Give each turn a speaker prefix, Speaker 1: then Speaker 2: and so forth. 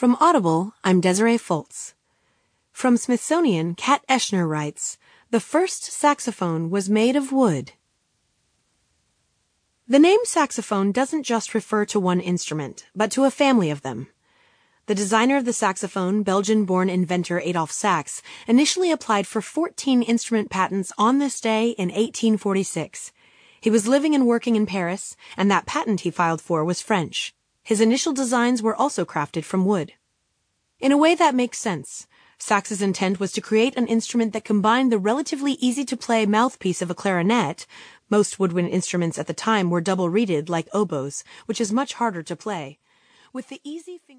Speaker 1: From Audible, I'm Desiree Fultz. From Smithsonian, Kat Eschner writes, The first saxophone was made of wood. The name saxophone doesn't just refer to one instrument, but to a family of them. The designer of the saxophone, Belgian-born inventor Adolphe Sax, initially applied for 14 instrument patents on this day in 1846. He was living and working in Paris, and that patent he filed for was French. His initial designs were also crafted from wood. In a way that makes sense. Sax's intent was to create an instrument that combined the relatively easy to play mouthpiece of a clarinet, most woodwind instruments at the time were double reeded like oboes, which is much harder to play, with the easy finger